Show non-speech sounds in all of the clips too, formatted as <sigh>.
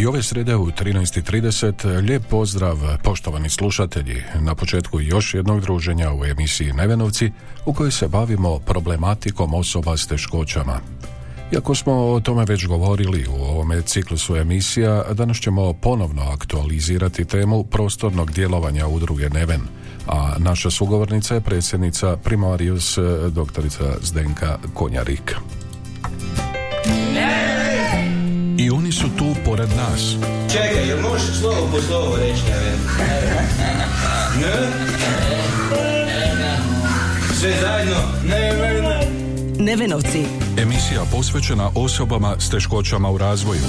I ove srede u 13.30 lijep pozdrav poštovani slušatelji na početku još jednog druženja u emisiji Nevenovci u kojoj se bavimo problematikom osoba s teškoćama. Iako smo o tome već govorili u ovome ciklusu emisija, danas ćemo ponovno aktualizirati temu prostornog djelovanja udruge Neven, a naša sugovornica je predsjednica Primarius doktorica Zdenka Konjarik. I oni su tu pored nas. Čekaj, jel možeš slovo po slovo reći ne? Ne? Sve zajedno? Ne, ne, ne. Nevenovci. Emisija posvećena osobama s teškoćama u razvoju.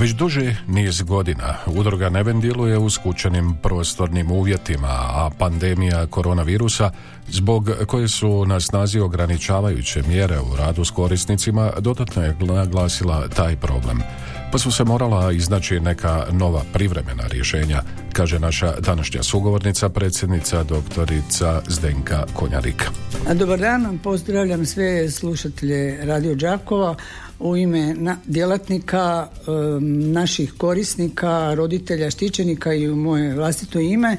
Već duže niz godina udruga Neven djeluje u skučenim prostornim uvjetima, a pandemija koronavirusa, zbog koje su na snazi ograničavajuće mjere u radu s korisnicima, dodatno je naglasila taj problem. Pa su se morala iznaći neka nova privremena rješenja, kaže naša današnja sugovornica, predsjednica doktorica Zdenka Konjarik. Dobar dan, pozdravljam sve slušatelje Radio Đakova u ime na, djelatnika, naših korisnika, roditelja, štićenika i u moje vlastito ime.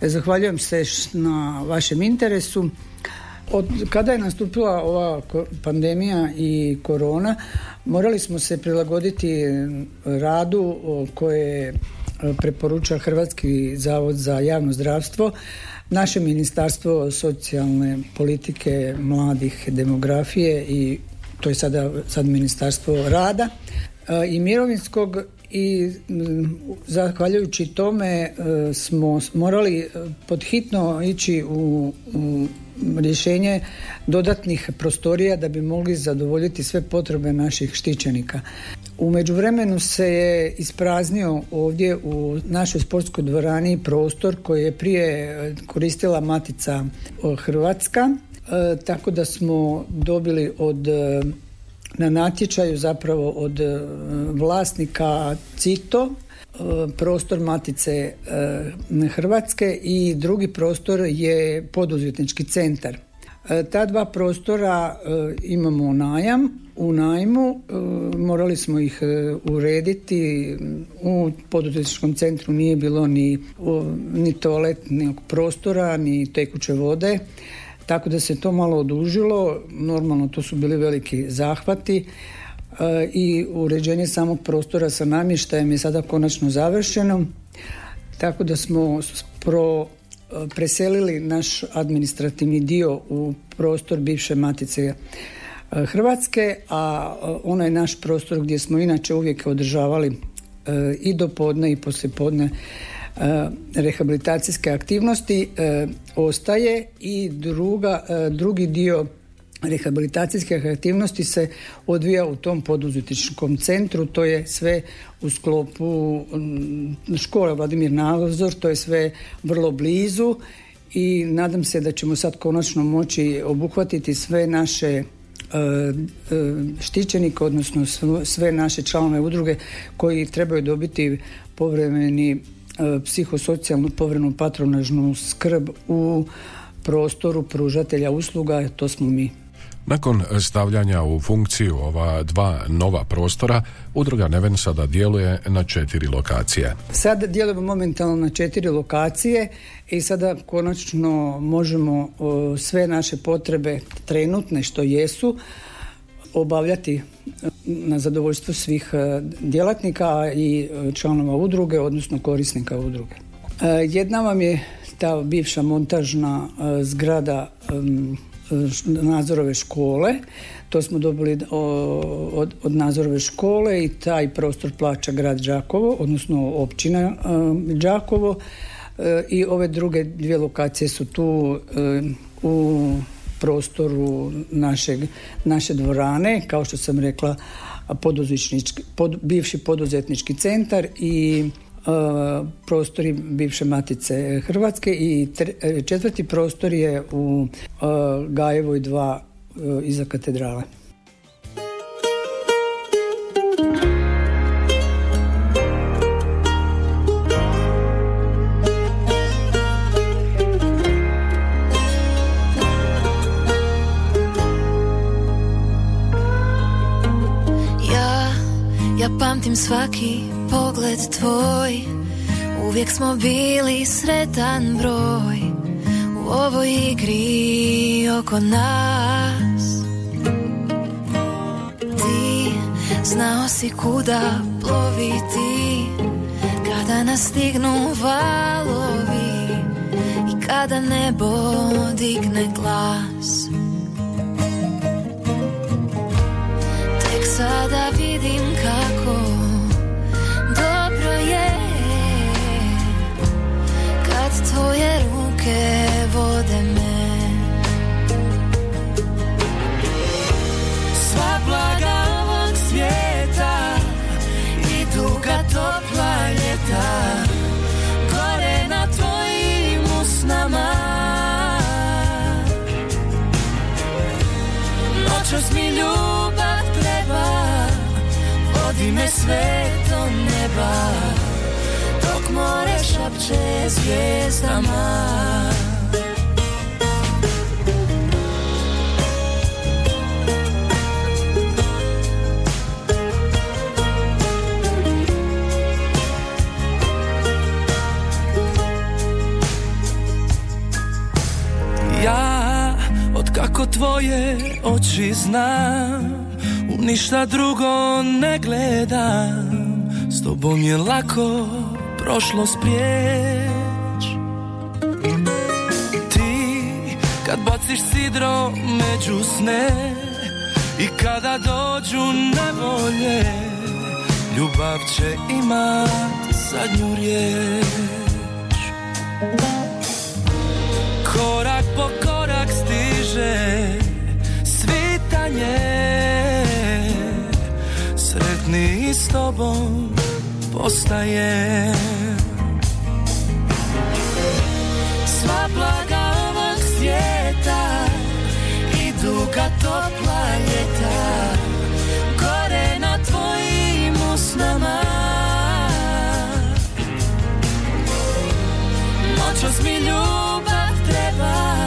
Zahvaljujem se na vašem interesu. Od kada je nastupila ova pandemija i korona, morali smo se prilagoditi radu koje preporuča Hrvatski zavod za javno zdravstvo, naše ministarstvo socijalne politike, mladih, demografije i to je sada sad ministarstvo rada i mirovinskog i zahvaljujući tome smo morali podhitno ići u, u rješenje dodatnih prostorija da bi mogli zadovoljiti sve potrebe naših štićenika. U međuvremenu se je ispraznio ovdje u našoj sportskoj dvorani prostor koji je prije koristila Matica Hrvatska, tako da smo dobili od na natječaju zapravo od vlasnika Cito prostor Matice Hrvatske i drugi prostor je poduzetnički centar. Ta dva prostora imamo najam, u najmu, morali smo ih urediti, u poduzetničkom centru nije bilo ni, ni toaletnog prostora, ni tekuće vode, tako da se to malo odužilo, normalno to su bili veliki zahvati i uređenje samog prostora sa namještajem je sada konačno završeno, tako da smo pro, preselili naš administrativni dio u prostor bivše matice Hrvatske, a onaj naš prostor gdje smo inače uvijek održavali i do podne i poslijepodne rehabilitacijske aktivnosti ostaje. I druga, drugi dio rehabilitacijskih aktivnosti se odvija u tom poduzetničkom centru, to je sve u sklopu škola Vladimir Nalazor, to je sve vrlo blizu i nadam se da ćemo sad konačno moći obuhvatiti sve naše štićenike, odnosno sve naše članove udruge koji trebaju dobiti povremeni psihosocijalnu povremenu patronažnu skrb u prostoru pružatelja usluga, to smo mi. Nakon stavljanja u funkciju ova dva nova prostora, udruga Neven sada djeluje na četiri lokacije. Sad djelujemo momentalno na četiri lokacije i sada konačno možemo sve naše potrebe trenutne što jesu obavljati na zadovoljstvo svih djelatnika i članova udruge, odnosno korisnika udruge. Jedna vam je ta bivša montažna zgrada nadzorove škole. To smo dobili od, od nadzorove škole i taj prostor plaća grad Đakovo, odnosno općina Đakovo. I ove druge dvije lokacije su tu u prostoru našeg, naše dvorane, kao što sam rekla, pod, bivši poduzetnički centar i prostori bivše matice Hrvatske i četvrti prostor je u uh, Gajevoj dva uh, iza katedrale. Pamtim svaki pogled tvoj. Uvijek smo bili sretan broj U ovoj igri oko nas. Ti znao si kuda ploviti Kada nas stignu valovi I kada nebo digne glas. Tek sada vidim kako tvoje ruke vode me. Sva blaga ovog svijeta I duga topla ljeta Gore na tvojim usnama. Noćas mi ljubav Vodi me sve do neba Dok more šapće zvijezdama Ja, od kako tvoje oči znam ništa drugo ne gledam. S tobom je lako prošlo sprijeć Ti kad baciš sidro među sne I kada dođu nevolje Ljubav će imat zadnju riječ. Korak po korak stiže svitanje sretni s tobom postaje Sva blaga ovog svijeta i duga topla ljeta Gore na tvojim usnama. Noćas mi ljubav treba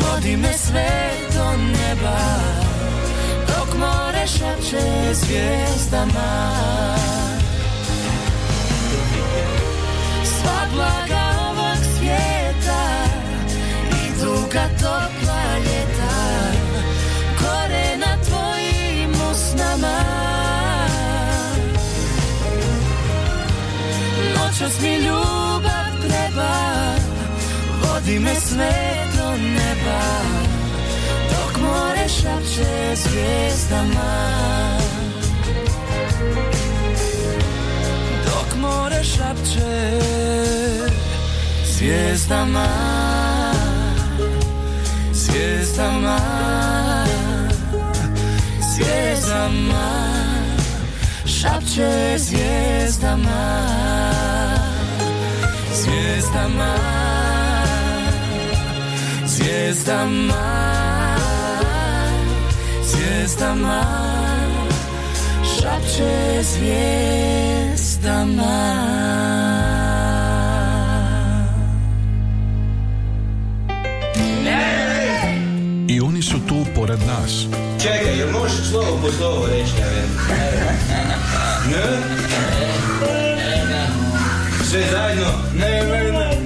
Vodi me sve do neba more šapće zvijezdama Sva blaga ovog I duga topla ljeta. Gore na tvojim usnama. Noćas mi ljubav treba Vodi me sve do neba. More šapće zvijezdama Šapće zvijezdama Zvijezdama Zvijezdama Šapće zvijezdama Zvijezdama Zvijezdama zvijezdama Šapće zvijezdama I oni su tu pored nas. Čekaj, jel možeš slovo po slovo reći, ne? Sve zajedno? Ne, ne, ne.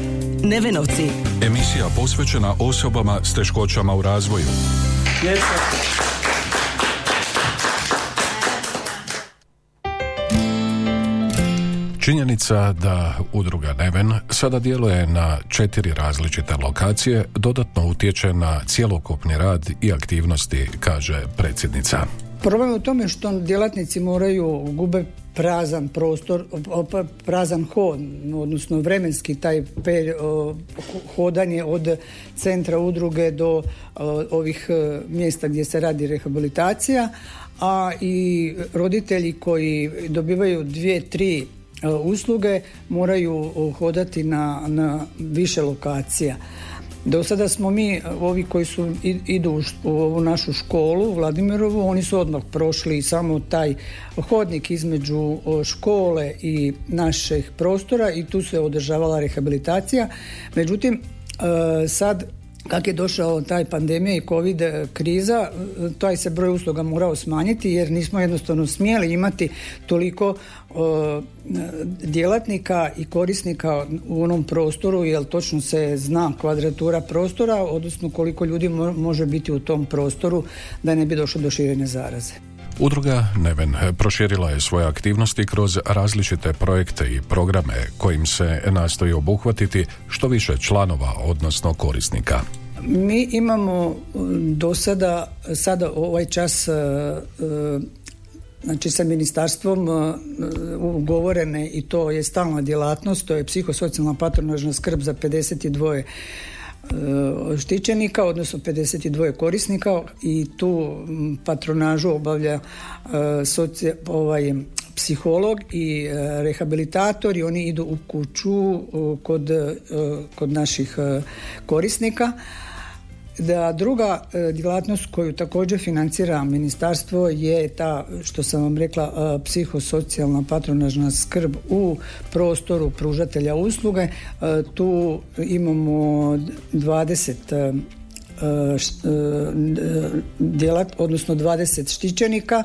Nevenovci. Emisija posvećena osobama s teškoćama u razvoju. Činjenica da udruga Neven sada djeluje na četiri različite lokacije dodatno utječe na cjelokupni rad i aktivnosti, kaže predsjednica. Problem je u tome što djelatnici moraju gube prazan prostor, prazan hod, odnosno vremenski taj hodanje od centra udruge do ovih e, mjesta gdje se radi rehabilitacija, a i roditelji koji dobivaju dvije, tri usluge moraju hodati na, na više lokacija. Do sada smo mi, ovi koji su idu u ovu našu školu, Vladimirovu, oni su odmah prošli samo taj hodnik između škole i naših prostora i tu se održavala rehabilitacija. Međutim, e, sad kak je došao taj pandemija i covid kriza, taj se broj usluga morao smanjiti jer nismo jednostavno smjeli imati toliko djelatnika i korisnika u onom prostoru jer točno se zna kvadratura prostora, odnosno koliko ljudi može biti u tom prostoru da ne bi došlo do širenja zaraze. Udruga Neven proširila je svoje aktivnosti kroz različite projekte i programe kojim se nastoji obuhvatiti što više članova, odnosno korisnika. Mi imamo do sada, sada ovaj čas e, e, znači sa ministarstvom e, ugovorene i to je stalna djelatnost, to je psihosocijalna patronažna skrb za 52 štićenika, odnosno 52 korisnika i tu patronažu obavlja ovaj, psiholog i rehabilitator i oni idu u kuću kod, kod naših korisnika da druga e, djelatnost koju također financira ministarstvo je ta što sam vam rekla e, psihosocijalna patronažna skrb u prostoru pružatelja usluge. E, tu imamo 20 djelat, odnosno 20 štićenika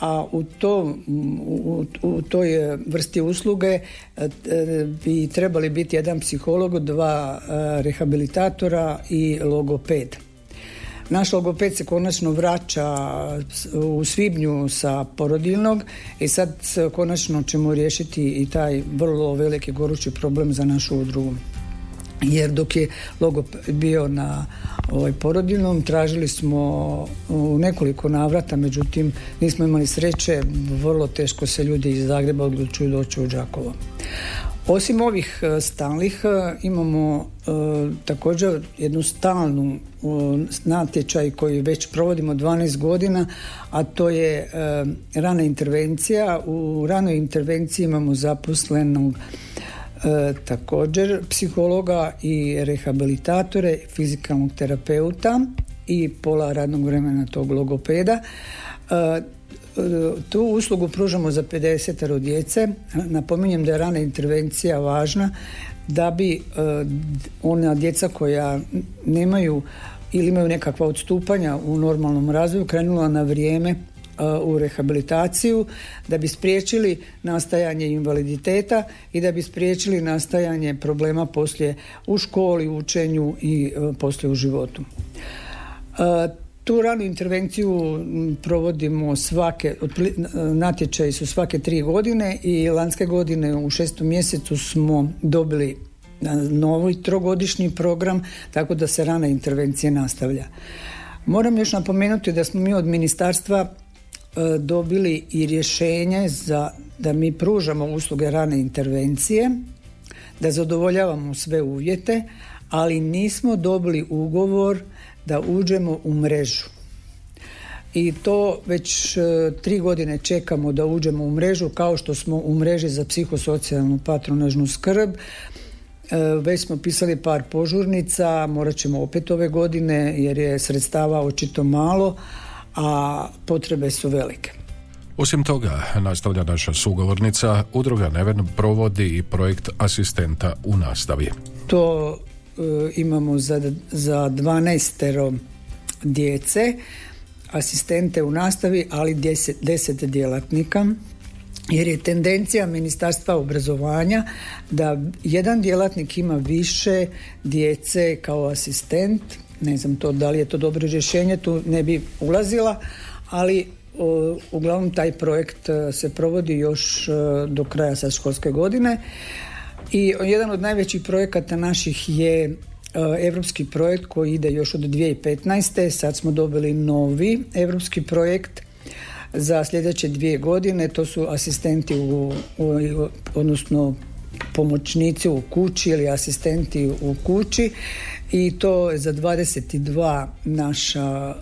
a u, to, u, u toj vrsti usluge e, bi trebali biti jedan psiholog, dva e, rehabilitatora i logoped. Naš logoped se konačno vraća u svibnju sa porodilnog i sad konačno ćemo riješiti i taj vrlo veliki gorući problem za našu udrugu jer dok je logo bio na ovaj porodiljnom tražili smo u nekoliko navrata međutim nismo imali sreće vrlo teško se ljudi iz Zagreba odlučuju doći u Đakovo osim ovih e, stalnih e, imamo e, također jednu stalnu natječaj koji već provodimo 12 godina, a to je rana intervencija. U ranoj intervenciji imamo zaposlenog E, također psihologa i rehabilitatore, fizikalnog terapeuta i pola radnog vremena tog logopeda. E, tu uslugu pružamo za 50 djece. Napominjem da je rana intervencija važna da bi e, ona djeca koja nemaju ili imaju nekakva odstupanja u normalnom razvoju krenula na vrijeme u rehabilitaciju da bi spriječili nastajanje invaliditeta i da bi spriječili nastajanje problema poslije u školi, u učenju i e, poslije u životu. E, tu ranu intervenciju provodimo svake, natječaji su svake tri godine i lanske godine u šestom mjesecu smo dobili novi trogodišnji program, tako da se rana intervencija nastavlja. Moram još napomenuti da smo mi od ministarstva E, dobili i rješenje za da mi pružamo usluge rane intervencije, da zadovoljavamo sve uvjete, ali nismo dobili ugovor da uđemo u mrežu. I to već e, tri godine čekamo da uđemo u mrežu kao što smo u mreži za psihosocijalnu patronažnu skrb. E, već smo pisali par požurnica, morat ćemo opet ove godine jer je sredstava očito malo, a potrebe su velike. Osim toga, nastavlja naša sugovornica, Udruga Neven provodi i projekt asistenta u nastavi. To e, imamo za, za 12 djece, asistente u nastavi, ali 10, 10 djelatnika jer je tendencija Ministarstva obrazovanja da jedan djelatnik ima više djece kao asistent ne znam to da li je to dobro rješenje, tu ne bi ulazila, ali uglavnom taj projekt e, se provodi još e, do kraja sad školske godine i jedan od najvećih projekata naših je europski projekt koji ide još od 2015. Sad smo dobili novi europski projekt za sljedeće dvije godine. To su asistenti u, u odnosno pomoćnici u kući ili asistenti u kući i to je za 22 naša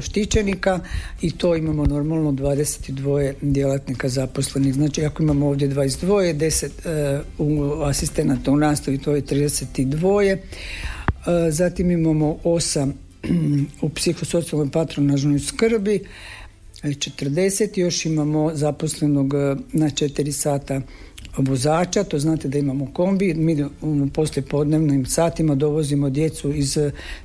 štićenika i to imamo normalno 22 djelatnika zaposlenih. Znači ako imamo ovdje 22, 10 e, u asistenata u nastavi to je 32. E, zatim imamo 8 u psihosocijalnoj patronažnoj skrbi 40 još imamo zaposlenog e, na 4 sata vozača, to znate da imamo kombi, mi u poslijepodnevnim satima dovozimo djecu iz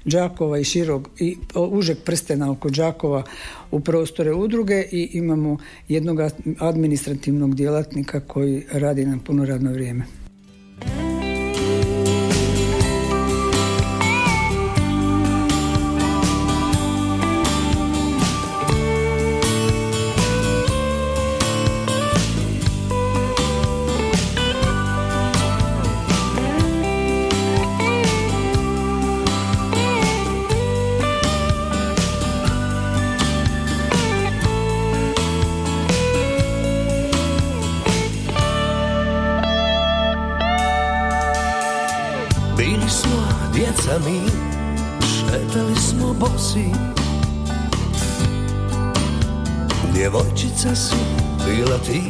Đakova i širog i užeg prstena oko Đakova u prostore udruge i imamo jednog administrativnog djelatnika koji radi na puno radno vrijeme. Djevojčica si bila ti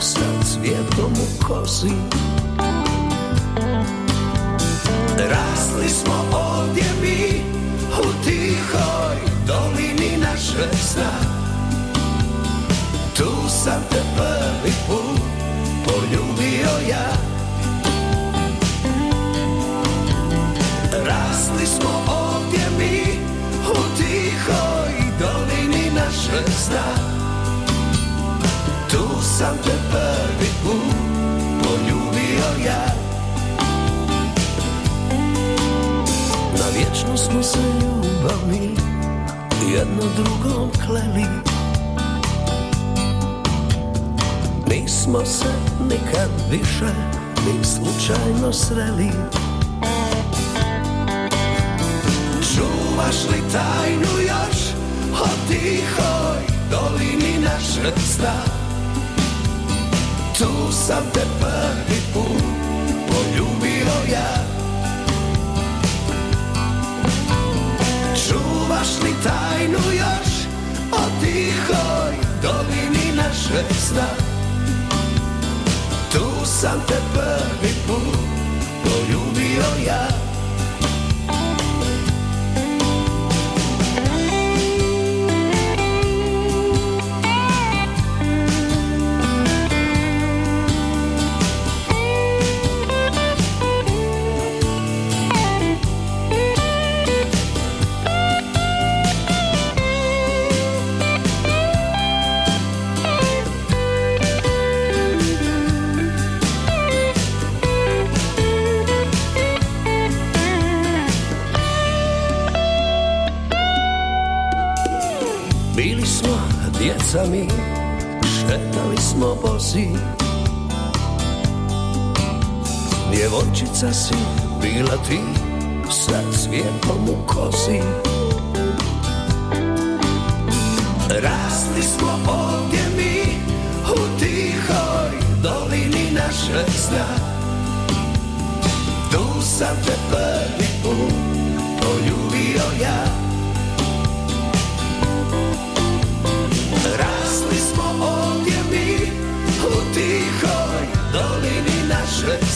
sa cvjetkom u kosi. Rasli smo ovdje mi u tihoj dolini naše sna. Tu sam te prvi put poljubio ja Rasli smo ovdje mi u tihoj dolini naše sna sam te prvi put poljubio ja. Na vječno smo se ljubavni jedno drugom kleli. Nismo se nikad više ni slučajno sreli Čuvaš li tajnu još o tihoj dolini našeg sna. Tu sam te prvi put poljubio ja. Čuvaš li tajnu još o tihoj dolini našeg sna? Tu sam te prvi put poljubio ja sami Šetali smo bosi Djevojčica si bila ti Sa cvijetom u kosi Rasli smo ovdje mi U tihoj dolini naše sna. Tu sam te prvi put poljubio ja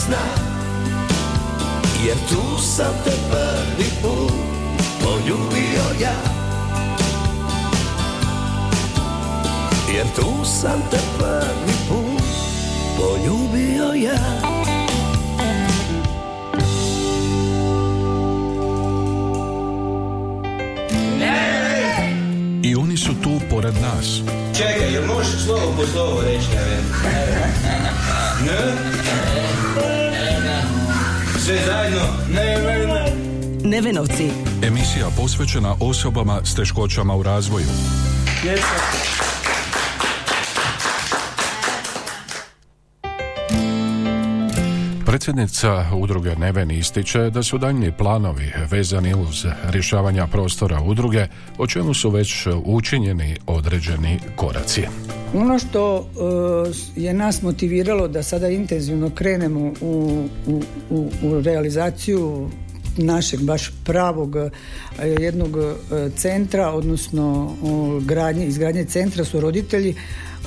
sna. Jer tu sam te prvi put poljubio ja. Jer tu sam te prvi put poljubio ja. I oni su tu pored nas. Čekaj, jel možeš slovo po slovo reći, ne? Sve zajedno. Ne, ne, ne. Nevenovci. Emisija posvećena osobama s teškoćama u razvoju. Predsjednica udruge Neven ističe da su daljnji planovi vezani uz rješavanja prostora udruge, o čemu su već učinjeni određeni koraci. Ono što e, je nas motiviralo da sada intenzivno krenemo u, u, u realizaciju našeg baš pravog e, jednog e, centra, odnosno gradnje, izgradnje centra su roditelji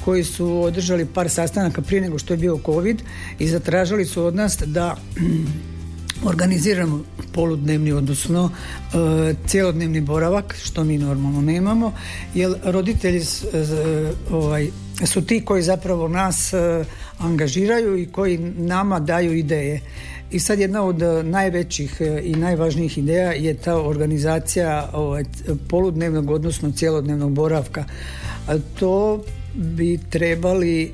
koji su održali par sastanaka prije nego što je bio COVID i zatražili su od nas da <clears throat> organiziramo poludnevni, odnosno e, cjelodnevni boravak, što mi normalno nemamo, jer roditelji ovaj, su ti koji zapravo nas e, angažiraju i koji nama daju ideje. I sad jedna od najvećih e, i najvažnijih ideja je ta organizacija ovaj, poludnevnog, odnosno cjelodnevnog boravka. To bi trebali, e,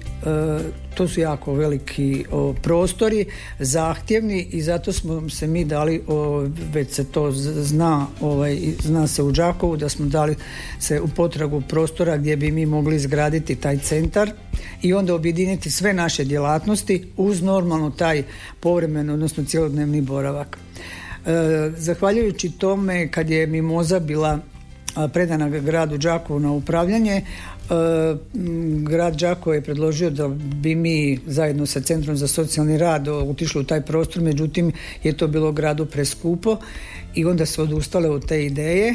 to su jako veliki prostori, zahtjevni i zato smo se mi dali, već se to zna, ovaj, zna se u Đakovu, da smo dali se u potragu prostora gdje bi mi mogli izgraditi taj centar i onda objediniti sve naše djelatnosti uz normalno taj povremen, odnosno cjelodnevni boravak. E, zahvaljujući tome kad je Mimoza bila predana gradu Đakovu na upravljanje, grad Đakovo je predložio da bi mi zajedno sa Centrom za socijalni rad otišli u taj prostor, međutim je to bilo gradu preskupo i onda su odustale od te ideje.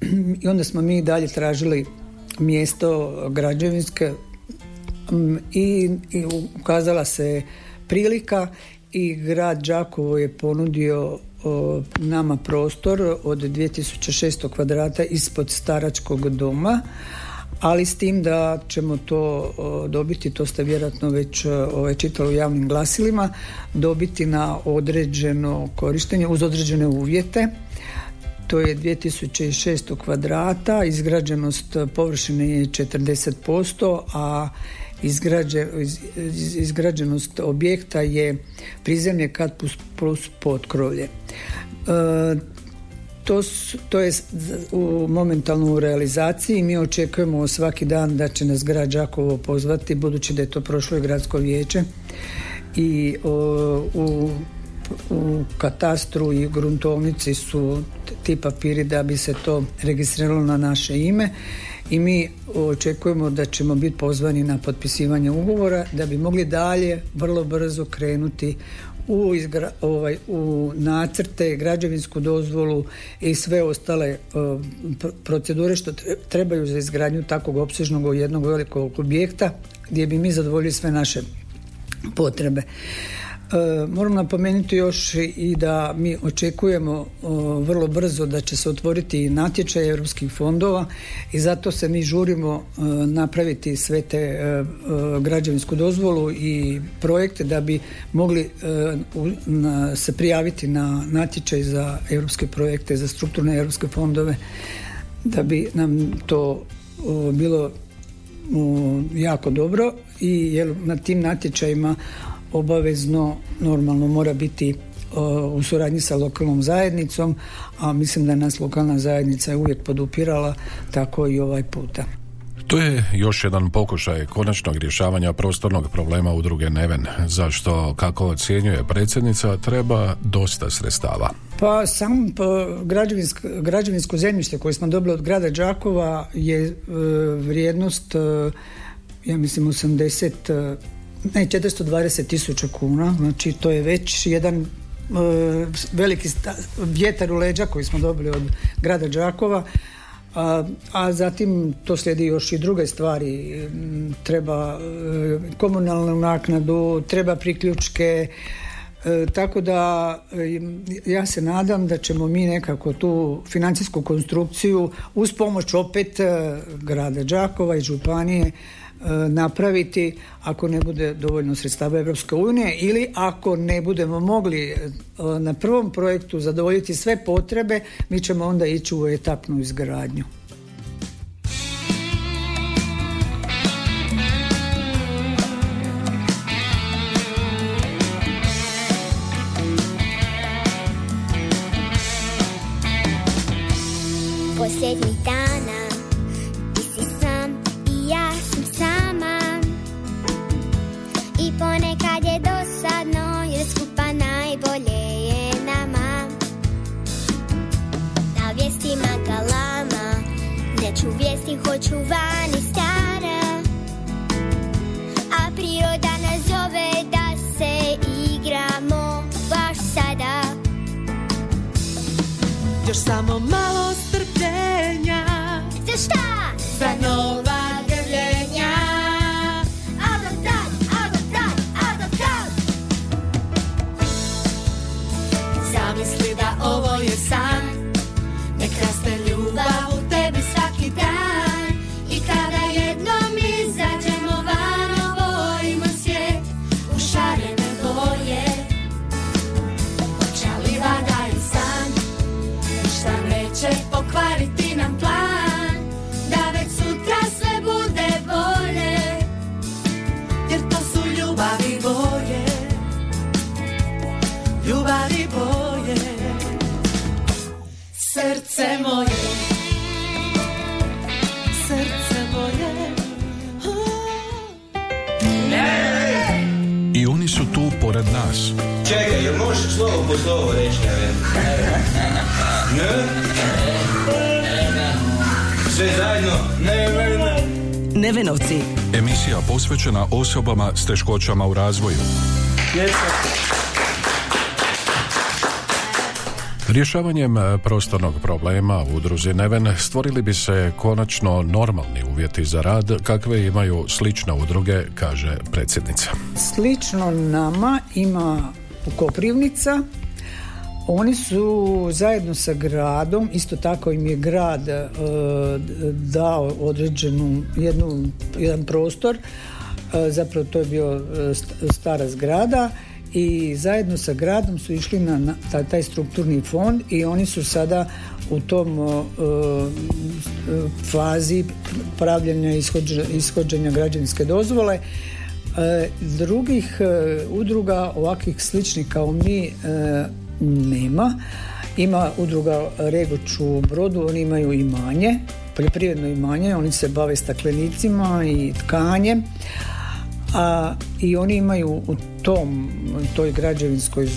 <clears throat> I onda smo mi dalje tražili mjesto građevinske i, i ukazala se prilika i grad Đakovo je ponudio nama prostor od 2600 kvadrata ispod staračkog doma ali s tim da ćemo to dobiti, to ste vjerojatno već ovaj, čitali u javnim glasilima, dobiti na određeno korištenje uz određene uvjete. To je 2600 kvadrata, izgrađenost površine je 40%, a izgrađenost objekta je prizemlje kad plus potkrovlje. E, to, to je u, momentalno u realizaciji. Mi očekujemo svaki dan da će nas grad Đakovo pozvati, budući da je to prošlo i gradsko vijeće. I u, u katastru i gruntovnici su ti papiri da bi se to registriralo na naše ime i mi očekujemo da ćemo biti pozvani na potpisivanje ugovora da bi mogli dalje vrlo brzo krenuti u, ovaj, u nacrte, građevinsku dozvolu i sve ostale procedure što trebaju za izgradnju takvog opsežnog jednog velikog objekta gdje bi mi zadovoljili sve naše potrebe. E, moram napomenuti još i da mi očekujemo vrlo brzo da će se otvoriti natječaj europskih fondova i zato se mi žurimo e, napraviti sve te e, građevinsku dozvolu i projekte da bi mogli se prijaviti na natječaj za europske projekte, za strukturne europske fondove da bi nam to bilo jako dobro i jer na tim natječajima obavezno normalno mora biti u suradnji sa lokalnom zajednicom, a mislim da nas lokalna zajednica je uvijek podupirala tako i ovaj puta. To je još jedan pokušaj konačnog rješavanja prostornog problema udruge Neven, zašto, kako ocjenjuje predsjednica, treba dosta sredstava. Pa sam građevinsko, građevinsko zemljište koje smo dobili od grada Đakova je e, vrijednost, e, ja mislim, 80 ne 420 tisuća kuna, znači to je već jedan e, veliki vjetar u leđa koji smo dobili od grada Đakova a, a zatim to slijedi još i druge stvari treba e, komunalnu naknadu treba priključke e, tako da ja se nadam da ćemo mi nekako tu financijsku konstrukciju uz pomoć opet grada Đakova i županije napraviti ako ne bude dovoljno sredstava Europske unije ili ako ne budemo mogli e, na prvom projektu zadovoljiti sve potrebe, mi ćemo onda ići u etapnu izgradnju. Neću vijesti, hoću vani stara A priroda nas zove da se igramo baš sada Još samo malo strpljenja Za šta? Za pokvariti nam plan Da već sutra sve bude bolje Jer to su ljubavi boje Ljubavi boje Srce moje Srce moje I oni su tu pored nas. Čekaj, jel možeš slovo po slovo reći? <laughs> Sve zajedno? Nevenovci. Emisija posvećena osobama s teškoćama u razvoju. Rješavanjem e, prostornog problema u udruzi Neven stvorili bi se konačno normalni uvjeti za rad kakve imaju slične udruge, kaže predsjednica. Slično nama ima u Koprivnica. Oni su zajedno sa gradom, isto tako im je grad e, dao određenu jednu, jedan prostor, e, zapravo to je bio e, st- stara zgrada i zajedno sa gradom su išli na, taj, taj strukturni fond i oni su sada u tom fazi pravljenja ishođenja, ishođenja građevinske dozvole. Drugih udruga ovakvih sličnih kao mi nema. Ima udruga Regoć u Brodu, oni imaju imanje, poljoprivredno imanje, oni se bave staklenicima i tkanjem. A, I oni imaju u tom, toj građevinskoj, e,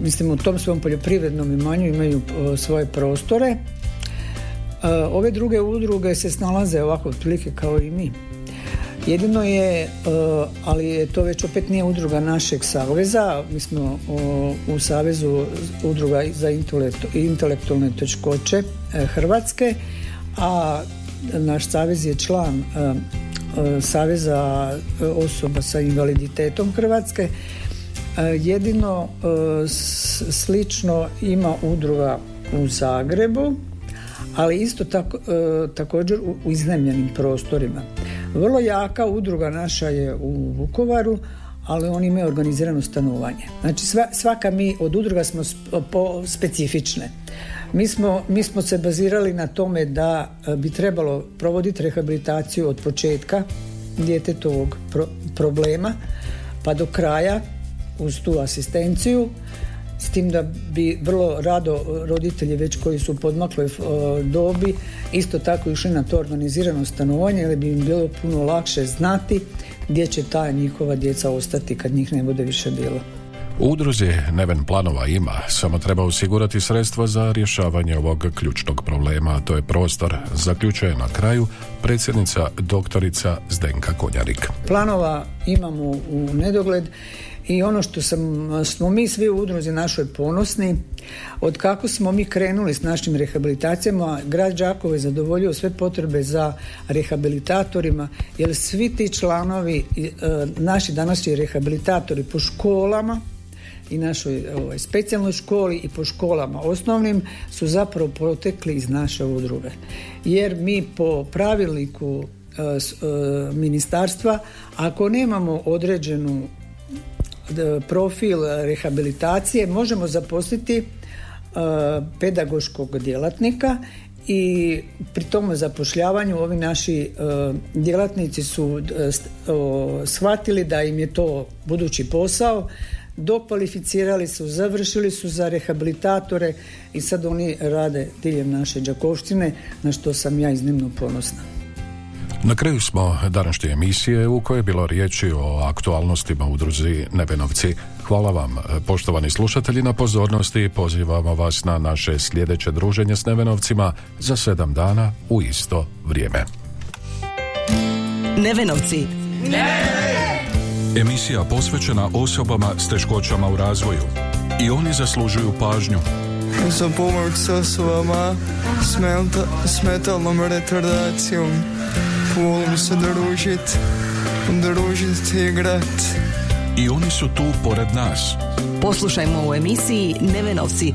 mislim u tom svom poljoprivrednom imanju imaju e, svoje prostore. E, Ove druge udruge se snalaze ovako otprilike kao i mi. Jedino je, e, ali to već opet nije udruga našeg saveza, mi smo u savezu udruga za intelekt- intelektualne teškoće e, Hrvatske, a naš savez je član e, saveza osoba sa invaliditetom Hrvatske. Jedino slično ima udruga u Zagrebu, ali isto tako, također u, iznajmljenim prostorima. Vrlo jaka udruga naša je u Vukovaru, ali oni imaju organizirano stanovanje. Znači sva- svaka mi od udruga smo po, specifične. Mi smo, mi smo se bazirali na tome da e, bi trebalo provoditi rehabilitaciju od početka djetetovog pro- problema pa do kraja uz tu asistenciju s tim da bi vrlo rado e, roditelji već koji su u podmakloj e, dobi isto tako išli na to organizirano stanovanje jer bi im bilo puno lakše znati gdje će ta njihova djeca ostati kad njih ne bude više bilo. U udruzi Neven planova ima, samo treba osigurati sredstva za rješavanje ovog ključnog problema, a to je prostor, zaključuje na kraju predsjednica doktorica Zdenka Konjarik. Planova imamo u nedogled i ono što sam, smo mi svi u udruzi našoj ponosni, od kako smo mi krenuli s našim rehabilitacijama, grad Đakovo je zadovoljio sve potrebe za rehabilitatorima, jer svi ti članovi, e, naši današnji rehabilitatori po školama, i našoj ovaj, specijalnoj školi i po školama osnovnim su zapravo protekli iz naše udruge. Jer mi po pravilniku e, e, ministarstva, ako nemamo određenu profil rehabilitacije, možemo zaposliti e, pedagoškog djelatnika i pri tom zapošljavanju ovi naši e, djelatnici su e, shvatili da im je to budući posao, dokvalificirali su, završili su za rehabilitatore i sad oni rade diljem naše Đakovštine, na što sam ja iznimno ponosna. Na kraju smo današnje emisije u kojoj je bilo riječi o aktualnostima udruzi Nebenovci. Hvala vam, poštovani slušatelji, na pozornosti. Pozivamo vas na naše sljedeće druženje s Nevenovcima za sedam dana u isto vrijeme. Nevenovci. Emisija posvećena osobama s teškoćama u razvoju. I oni zaslužuju pažnju. Za pomoć s osobama s, s metalnom retardacijom. Volim se družit, družit i igrat. I oni su tu pored nas. Poslušajmo u emisiji Nevenovci.